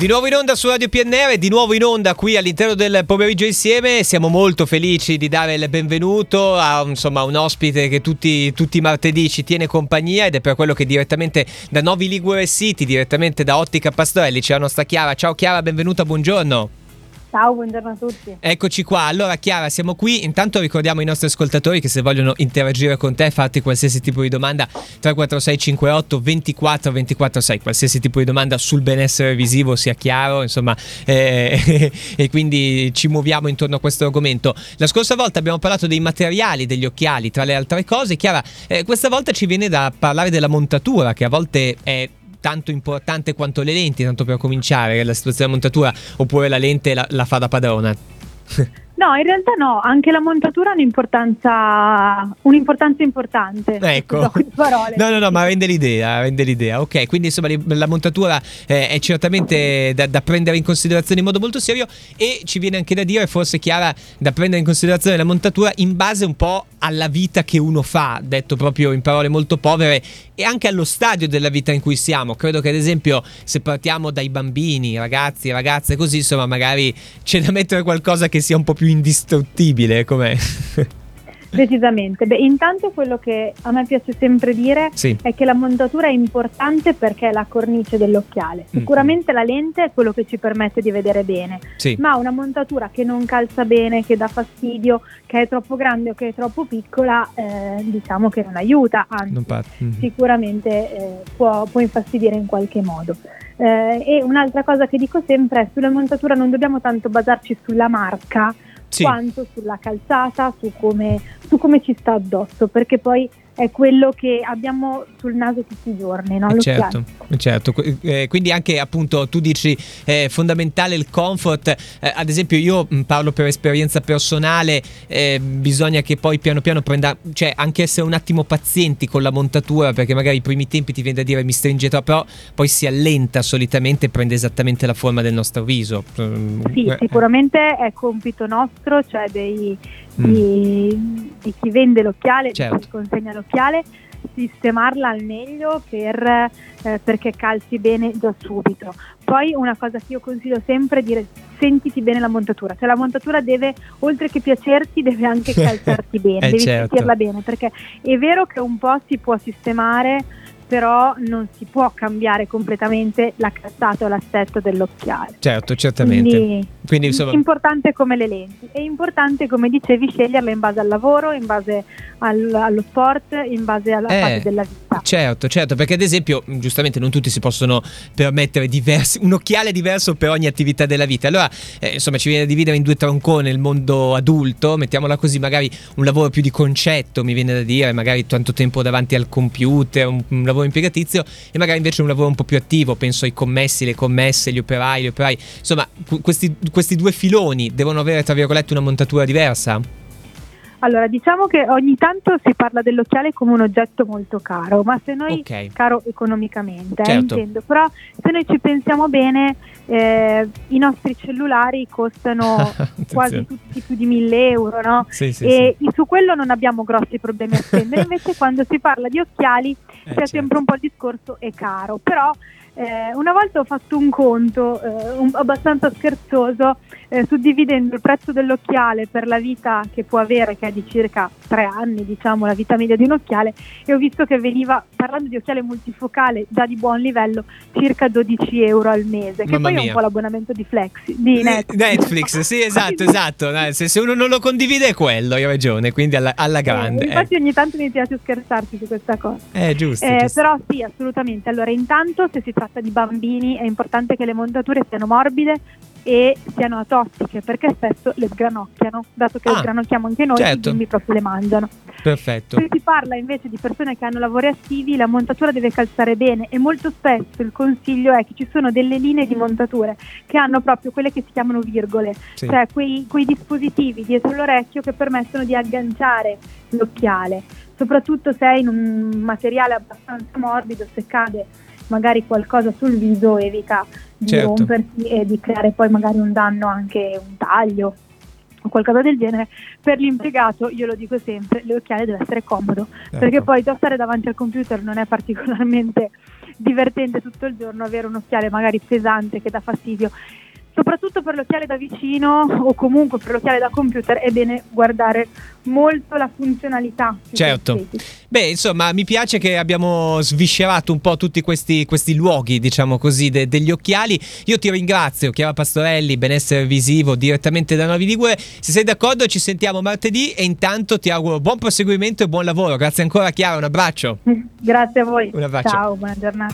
Di nuovo in onda su Radio PNR, di nuovo in onda qui all'interno del pomeriggio insieme. Siamo molto felici di dare il benvenuto a insomma, un ospite che tutti, tutti, i martedì ci tiene compagnia ed è per quello che direttamente da Novi Ligure City, direttamente da Ottica Pastorelli, c'è la nostra Chiara. Ciao Chiara, benvenuta, buongiorno. Ciao, buongiorno a tutti. Eccoci qua. Allora, Chiara, siamo qui. Intanto ricordiamo ai nostri ascoltatori che se vogliono interagire con te, fatti qualsiasi tipo di domanda 346 58 24 24 6, qualsiasi tipo di domanda sul benessere visivo sia chiaro, insomma, eh, e quindi ci muoviamo intorno a questo argomento. La scorsa volta abbiamo parlato dei materiali degli occhiali, tra le altre cose. Chiara, eh, questa volta ci viene da parlare della montatura, che a volte è tanto importante quanto le lenti, tanto per cominciare, la situazione della montatura, oppure la lente la, la fa da padrona? No, in realtà no, anche la montatura ha un'importanza, un'importanza importante. Ecco. No, no, no, ma rende l'idea, rende l'idea. Ok, quindi insomma la montatura eh, è certamente da, da, prendere in considerazione in modo molto serio e ci viene anche da dire, forse Chiara, da prendere in considerazione la montatura in base un po' alla vita che uno fa, detto proprio in parole molto povere, e anche allo stadio della vita in cui siamo. Credo che ad esempio se partiamo dai bambini, ragazzi, ragazze, così insomma magari c'è da mettere qualcosa che sia un po' più indistruttibile, com'è? Decisamente. Beh, intanto quello che a me piace sempre dire sì. è che la montatura è importante perché è la cornice dell'occhiale. Mm. Sicuramente mm. la lente è quello che ci permette di vedere bene, sì. ma una montatura che non calza bene, che dà fastidio, che è troppo grande o che è troppo piccola, eh, diciamo che non aiuta, anzi non mm. sicuramente eh, può, può, infastidire in qualche modo. Eh, e un'altra cosa che dico sempre è sulla montatura non dobbiamo tanto basarci sulla marca, sì. quanto sulla calzata, su come, su come ci sta addosso, perché poi è quello che abbiamo sul naso tutti i giorni, no? Eh, certo, eh, certo. Eh, quindi anche appunto tu dici è fondamentale il comfort, eh, ad esempio io mm, parlo per esperienza personale, eh, bisogna che poi piano piano prenda, cioè anche essere un attimo pazienti con la montatura perché magari i primi tempi ti viene da dire mi stringe troppo, però poi si allenta solitamente e prende esattamente la forma del nostro viso. Mm, sì, eh. sicuramente è compito nostro, cioè dei di, mm. di chi vende l'occhiale, certo. di chi consegna l'occhiale, sistemarla al meglio per, eh, perché calzi bene già subito. Poi una cosa che io consiglio sempre è dire sentiti bene la montatura, cioè la montatura deve, oltre che piacerti, deve anche calzarti bene, eh devi certo. sentirla bene, perché è vero che un po' si può sistemare però non si può cambiare completamente la calzata o l'assetto dell'occhiale. Certo, certamente. Quindi, Quindi insomma... importante come le lenti. È importante, come dicevi, sceglierle in base al lavoro, in base al, allo sport, in base alla eh, fase della vita. Certo, certo, perché ad esempio, giustamente non tutti si possono permettere diversi, un occhiale diverso per ogni attività della vita. Allora, eh, insomma, ci viene da dividere in due troncone il mondo adulto, mettiamola così, magari un lavoro più di concetto, mi viene da dire, magari tanto tempo davanti al computer, un, un lavoro lavoro impiegatizio e magari invece un lavoro un po' più attivo, penso ai commessi, le commesse, gli operai, gli operai. Insomma, questi, questi due filoni devono avere, tra virgolette, una montatura diversa? Allora, diciamo che ogni tanto si parla dell'occhiale come un oggetto molto caro, ma se noi, okay. caro economicamente, eh, certo. eh, intendo, però se noi ci pensiamo bene, eh, i nostri cellulari costano quasi tutti più di 1000 euro, no? Sì, sì, e sì. su quello non abbiamo grossi problemi a spendere, invece quando si parla di occhiali eh, c'è certo. sempre un po' il discorso è caro, però eh, una volta ho fatto un conto eh, un, abbastanza scherzoso eh, suddividendo il prezzo dell'occhiale per la vita che può avere, che è di circa tre anni, diciamo, la vita media di un occhiale, e ho visto che veniva, parlando di occhiale multifocale già di buon livello, circa 12 euro al mese, che Mamma poi mia. è un po' l'abbonamento di Flexi, di Netflix. Netflix sì, esatto, esatto. Se, se, uno non lo condivide è quello, hai ragione, quindi alla, alla grande. Eh, infatti ogni tanto mi piace scherzarci su questa cosa. Eh, giusto, eh, giusto. Però sì, assolutamente. Allora, intanto se si tratta di bambini è importante che le montature siano morbide, e siano atossiche perché spesso le sgranocchiano, dato che ah, le sgranocchiamo anche noi, certo. i bimbi proprio le mangiano. Perfetto. Se si parla invece di persone che hanno lavori attivi, la montatura deve calzare bene e molto spesso il consiglio è che ci sono delle linee di montature che hanno proprio quelle che si chiamano virgole, sì. cioè quei, quei dispositivi dietro l'orecchio che permettono di agganciare l'occhiale, soprattutto se è in un materiale abbastanza morbido, se cade magari qualcosa sul viso evita di certo. rompersi e di creare poi magari un danno, anche un taglio o qualcosa del genere, per l'impiegato, io lo dico sempre, l'occhiale deve essere comodo, ecco. perché poi stare davanti al computer non è particolarmente divertente tutto il giorno avere un occhiale magari pesante che dà fastidio soprattutto per l'occhiale da vicino o comunque per l'occhiale da computer è bene guardare molto la funzionalità. Certo. Beh, insomma, mi piace che abbiamo sviscerato un po' tutti questi, questi luoghi, diciamo così, de- degli occhiali. Io ti ringrazio, Chiara Pastorelli, benessere visivo direttamente da Novi Ligure. Se sei d'accordo ci sentiamo martedì e intanto ti auguro buon proseguimento e buon lavoro. Grazie ancora Chiara, un abbraccio. Grazie a voi. Un abbraccio. Ciao, buona giornata.